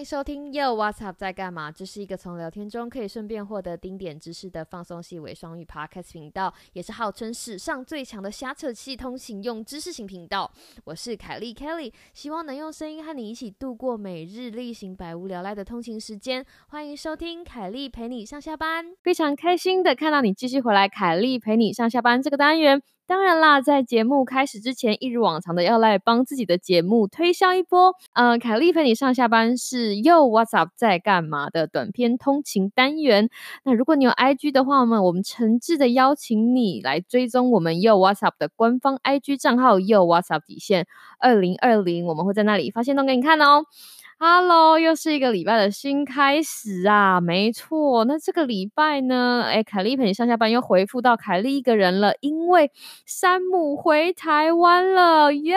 迎收听 Yo What's Up 在干嘛？这是一个从聊天中可以顺便获得丁点知识的放松系伪双语 Podcast 频道，也是号称史上最强的瞎扯气通行用知识型频道。我是凯莉 Kelly，希望能用声音和你一起度过每日例行百无聊赖的通勤时间。欢迎收听凯莉陪你上下班，非常开心的看到你继续回来，凯莉陪你上下班这个单元。当然啦，在节目开始之前，一如往常的要来帮自己的节目推销一波。嗯，凯莉陪你上下班是又 What's Up 在干嘛的短篇通勤单元。那如果你有 IG 的话呢，我们诚挚的邀请你来追踪我们又 What's Up 的官方 IG 账号又 What's Up 底线二零二零，我们会在那里发现动给你看哦。Hello，又是一个礼拜的新开始啊！没错，那这个礼拜呢，哎，凯莉陪你上下班又回复到凯莉一个人了，因为山姆回台湾了，耶！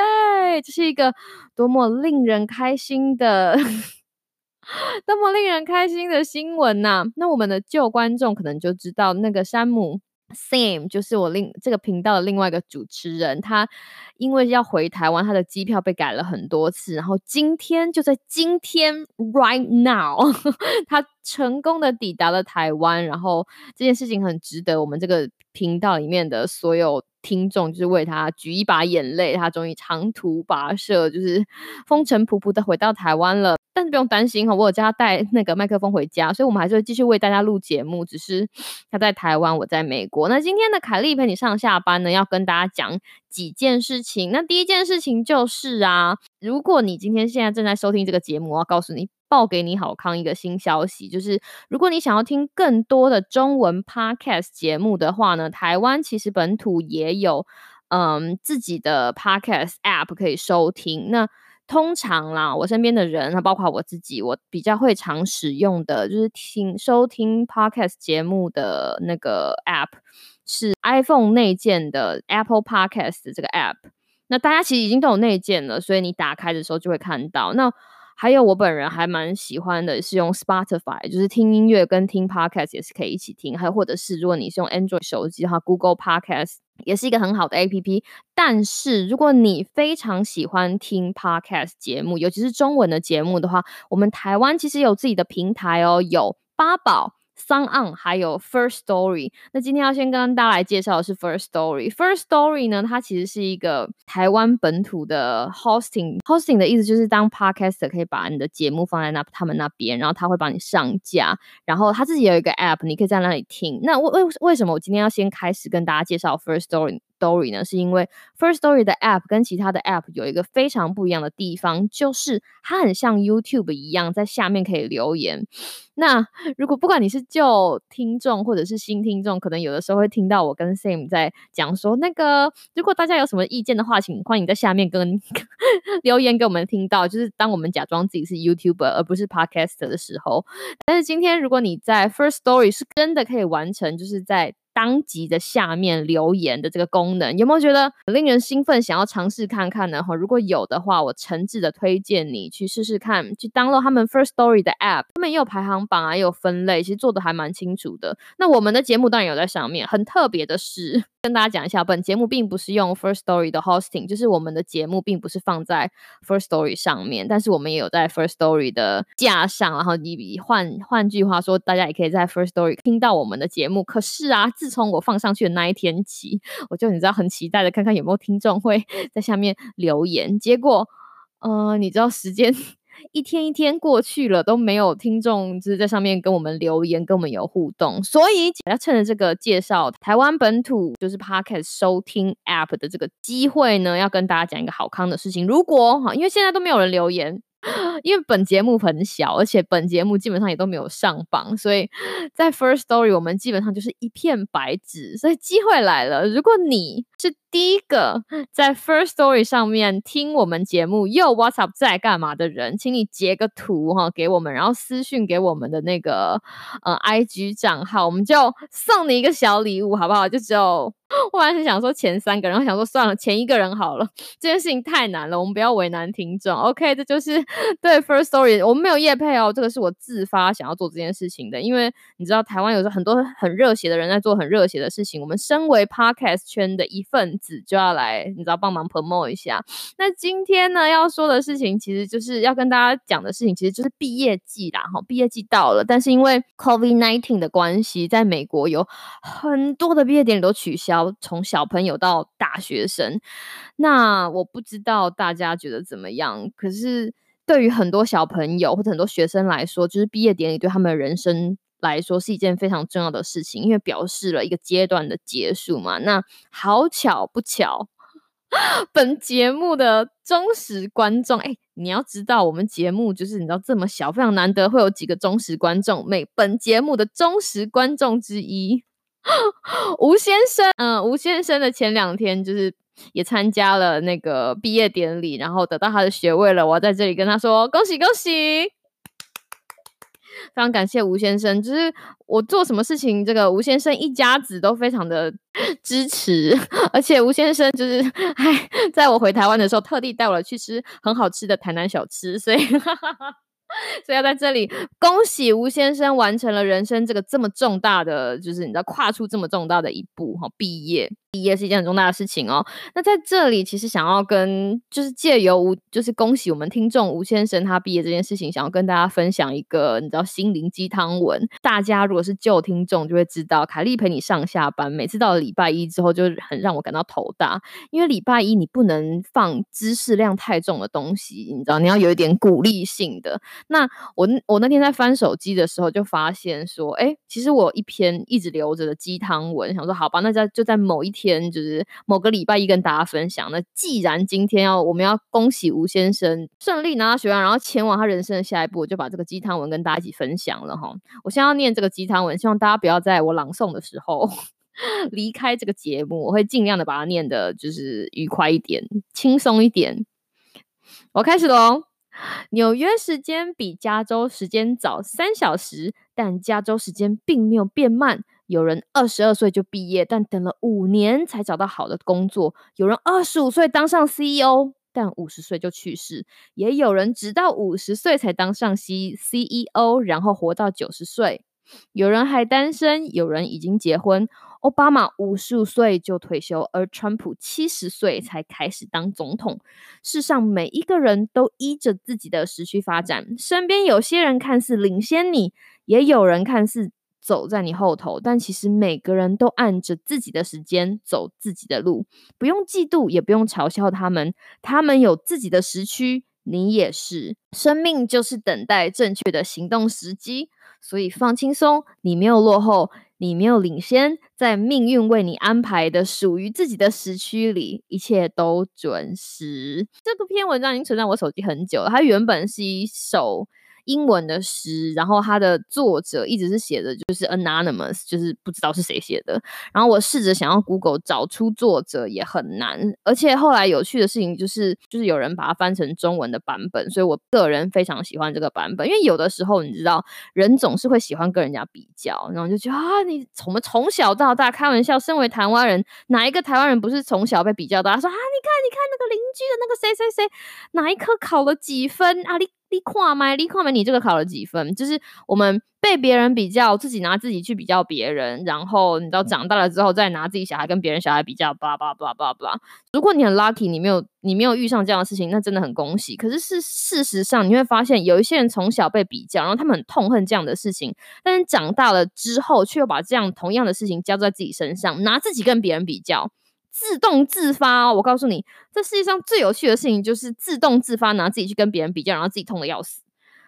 这是一个多么令人开心的、多么令人开心的新闻呐！那我们的旧观众可能就知道，那个山姆。Sam 就是我另这个频道的另外一个主持人，他因为要回台湾，他的机票被改了很多次，然后今天就在今天，right now，他成功的抵达了台湾，然后这件事情很值得我们这个频道里面的所有。听众就是为他举一把眼泪，他终于长途跋涉，就是风尘仆仆的回到台湾了。但是不用担心哈，我有叫他带那个麦克风回家，所以我们还是会继续为大家录节目。只是他在台湾，我在美国。那今天的凯丽陪你上下班呢，要跟大家讲几件事情。那第一件事情就是啊，如果你今天现在正在收听这个节目，我要告诉你。报给你好康一个新消息，就是如果你想要听更多的中文 podcast 节目的话呢，台湾其实本土也有嗯自己的 podcast app 可以收听。那通常啦，我身边的人，包括我自己，我比较会常使用的就是听收听 podcast 节目的那个 app 是 iPhone 内建的 Apple Podcast 这个 app。那大家其实已经都有内建了，所以你打开的时候就会看到那。还有我本人还蛮喜欢的，是用 Spotify，就是听音乐跟听 Podcast 也是可以一起听。还有或者是如果你是用 Android 手机的话，Google Podcast 也是一个很好的 APP。但是如果你非常喜欢听 Podcast 节目，尤其是中文的节目的话，我们台湾其实有自己的平台哦，有八宝。Sun On 还有 First Story，那今天要先跟大家来介绍的是 First Story。First Story 呢，它其实是一个台湾本土的 hosting。hosting 的意思就是当 podcaster 可以把你的节目放在那他们那边，然后他会帮你上架，然后他自己有一个 app，你可以在那里听。那为为为什么我今天要先开始跟大家介绍 First Story？Story 呢，是因为 First Story 的 App 跟其他的 App 有一个非常不一样的地方，就是它很像 YouTube 一样，在下面可以留言。那如果不管你是旧听众或者是新听众，可能有的时候会听到我跟 Sam 在讲说，那个如果大家有什么意见的话，请欢迎在下面跟 留言给我们听到。就是当我们假装自己是 YouTuber 而不是 Podcast 的时候。但是今天如果你在 First Story 是真的可以完成，就是在当集的下面留言的这个功能，有没有觉得令人兴奋？想要尝试看看呢？哈，如果有的话，我诚挚的推荐你去试试看，去 download 他们 First Story 的 app，他们也有排行榜啊，也有分类，其实做的还蛮清楚的。那我们的节目当然有在上面，很特别的是。跟大家讲一下，本节目并不是用 First Story 的 hosting，就是我们的节目并不是放在 First Story 上面，但是我们也有在 First Story 的架上。然后你换换句话说，大家也可以在 First Story 听到我们的节目。可是啊，自从我放上去的那一天起，我就你知道很期待的看看有没有听众会在下面留言。结果，呃，你知道时间。一天一天过去了，都没有听众就是在上面跟我们留言，跟我们有互动，所以要趁着这个介绍台湾本土就是 Podcast 收听 App 的这个机会呢，要跟大家讲一个好康的事情。如果哈，因为现在都没有人留言。因为本节目很小，而且本节目基本上也都没有上榜，所以在 First Story 我们基本上就是一片白纸。所以机会来了，如果你是第一个在 First Story 上面听我们节目又 What's Up 在干嘛的人，请你截个图哈给我们，然后私讯给我们的那个呃 IG 账号，我们就送你一个小礼物，好不好？就只有。我本来是想说前三个，然后想说算了，前一个人好了。这件事情太难了，我们不要为难听众。OK，这就是对 First Story，我们没有业配哦，这个是我自发想要做这件事情的。因为你知道台湾有时候很多很热血的人在做很热血的事情，我们身为 Podcast 圈的一份子就要来，你知道帮忙 promo 一下。那今天呢要说的事情，其实就是要跟大家讲的事情，其实就是毕业季啦。哈，毕业季到了，但是因为 COVID nineteen 的关系，在美国有很多的毕业典礼都取消，从小朋友到大学生。那我不知道大家觉得怎么样，可是对于很多小朋友或者很多学生来说，就是毕业典礼对他们的人生。来说是一件非常重要的事情，因为表示了一个阶段的结束嘛。那好巧不巧，本节目的忠实观众，哎，你要知道，我们节目就是你知道这么小，非常难得会有几个忠实观众。每本节目的忠实观众之一，吴先生，嗯，吴先生的前两天就是也参加了那个毕业典礼，然后得到他的学位了。我要在这里跟他说恭喜恭喜。非常感谢吴先生，就是我做什么事情，这个吴先生一家子都非常的 支持，而且吴先生就是哎，在我回台湾的时候，特地带我去吃很好吃的台南小吃，所以。所以要在这里恭喜吴先生完成了人生这个这么重大的，就是你知道跨出这么重大的一步哈，毕业毕业是一件很重大的事情哦。那在这里其实想要跟就是借由吴就是恭喜我们听众吴先生他毕业这件事情，想要跟大家分享一个你知道心灵鸡汤文。大家如果是旧听众就会知道，凯丽陪你上下班，每次到了礼拜一之后就很让我感到头大，因为礼拜一你不能放知识量太重的东西，你知道你要有一点鼓励性的。那我我那天在翻手机的时候，就发现说，哎，其实我一篇一直留着的鸡汤文，想说好吧，那在就在某一天，天就是某个礼拜一跟大家分享。那既然今天要我们要恭喜吴先生顺利拿到学位，然后前往他人生的下一步，我就把这个鸡汤文跟大家一起分享了哈。我先要念这个鸡汤文，希望大家不要在我朗诵的时候 离开这个节目，我会尽量的把它念的，就是愉快一点，轻松一点。我开始喽。纽约时间比加州时间早三小时，但加州时间并没有变慢。有人二十二岁就毕业，但等了五年才找到好的工作；有人二十五岁当上 CEO，但五十岁就去世；也有人直到五十岁才当上 C CEO，然后活到九十岁。有人还单身，有人已经结婚。奥巴马五十五岁就退休，而川普七十岁才开始当总统。世上每一个人都依着自己的时区发展，身边有些人看似领先你，也有人看似走在你后头，但其实每个人都按着自己的时间走自己的路。不用嫉妒，也不用嘲笑他们，他们有自己的时区，你也是。生命就是等待正确的行动时机，所以放轻松，你没有落后。你没有领先，在命运为你安排的属于自己的时区里，一切都准时。这个篇文章已经存在我手机很久了，它原本是一首。英文的诗，然后它的作者一直是写的，就是 anonymous，就是不知道是谁写的。然后我试着想要 Google 找出作者也很难，而且后来有趣的事情就是，就是有人把它翻成中文的版本，所以我个人非常喜欢这个版本，因为有的时候你知道，人总是会喜欢跟人家比较，然后就觉得啊，你我们从小到大开玩笑，身为台湾人，哪一个台湾人不是从小被比较的？他说啊，你看，你看那个邻居的那个谁谁谁，哪一科考了几分啊？你。你跨吗？你跨吗？你这个考了几分？就是我们被别人比较，自己拿自己去比较别人，然后你到长大了之后再拿自己小孩跟别人小孩比较，巴拉巴拉巴拉巴拉巴拉。如果你很 lucky，你没有你没有遇上这样的事情，那真的很恭喜。可是是事实上，你会发现有一些人从小被比较，然后他们很痛恨这样的事情，但是长大了之后却又把这样同样的事情加在自己身上，拿自己跟别人比较。自动自发哦，我告诉你，这世界上最有趣的事情就是自动自发，拿自己去跟别人比较，然后自己痛的要死。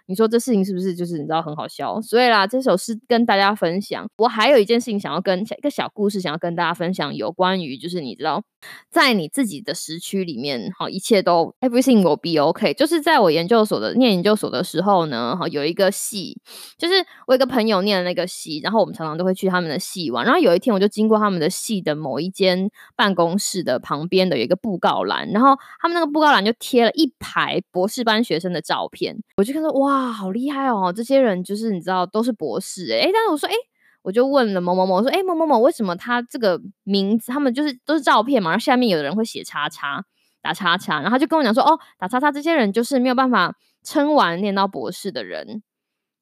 你说这事情是不是就是你知道很好笑？所以啦，这首诗跟大家分享。我还有一件事情想要跟一个小故事想要跟大家分享，有关于就是你知道，在你自己的时区里面，好，一切都 everything will be OK。就是在我研究所的念研究所的时候呢，哈，有一个系，就是我一个朋友念的那个系，然后我们常常都会去他们的系玩。然后有一天我就经过他们的系的某一间办公室的旁边的有一个布告栏，然后他们那个布告栏就贴了一排博士班学生的照片，我就看到哇。哇，好厉害哦！这些人就是你知道都是博士诶。但是我说诶，我就问了某某某，我说诶，某某某为什么他这个名字他们就是都是照片嘛？然后下面有的人会写叉叉打叉叉，然后他就跟我讲说哦，打叉叉这些人就是没有办法撑完念到博士的人。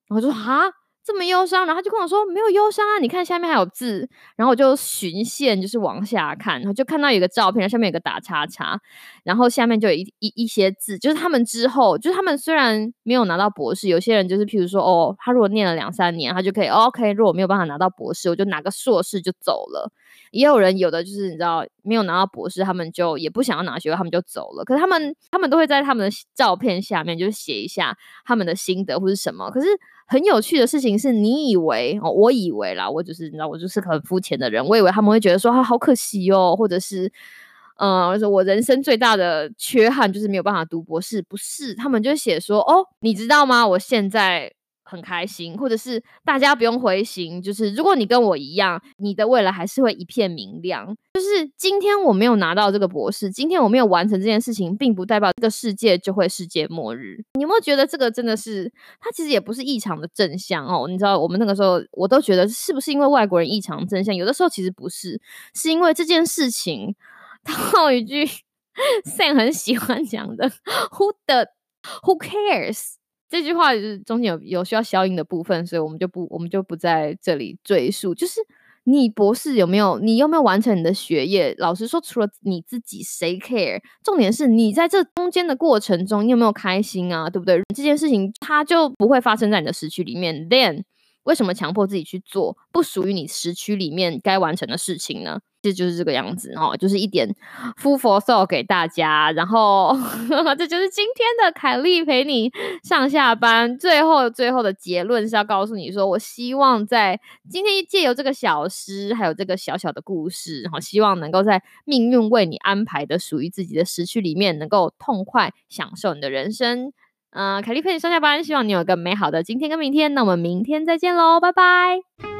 我说啊，这么忧伤？然后就跟我说没有忧伤啊，你看下面还有字。然后我就循线就是往下看，然后就看到有个照片，上面有个打叉叉，然后下面就有一一一些字，就是他们之后，就是他们虽然没有拿到博士，有些人就是譬如说哦，他如果念了两三年，他就可以 OK。如果没有办法拿到博士，我就拿个硕士就走了。也有人有的就是你知道没有拿到博士，他们就也不想要拿学位，他们就走了。可是他们他们都会在他们的照片下面就是写一下他们的心得或是什么。可是很有趣的事情是，你以为哦，我以为啦，我就是你知道，我就是很肤浅的人，我以为他们会觉得说啊，好可惜哦，或者是嗯，说我人生最大的缺憾就是没有办法读博士。不是，他们就写说哦，你知道吗？我现在。很开心，或者是大家不用灰心，就是如果你跟我一样，你的未来还是会一片明亮。就是今天我没有拿到这个博士，今天我没有完成这件事情，并不代表这个世界就会世界末日。你有没有觉得这个真的是，它其实也不是异常的正向哦？你知道，我们那个时候我都觉得是不是因为外国人异常正向？有的时候其实不是，是因为这件事情。套一句 Sam 很喜欢讲的，Who the Who cares？这句话就是中间有有需要消音的部分，所以我们就不我们就不在这里赘述。就是你博士有没有，你有没有完成你的学业？老实说，除了你自己，谁 care？重点是你在这中间的过程中，你有没有开心啊？对不对？这件事情它就不会发生在你的时区里面。Then 为什么强迫自己去做不属于你时区里面该完成的事情呢？这就是这个样子哦，就是一点 full for soul 给大家，然后 这就是今天的凯莉陪你上下班。最后最后的结论是要告诉你说，我希望在今天借由这个小诗，还有这个小小的故事，然后希望能够在命运为你安排的属于自己的时区里面，能够痛快享受你的人生。嗯，凯莉陪你上下班，希望你有个美好的今天跟明天。那我们明天再见喽，拜拜。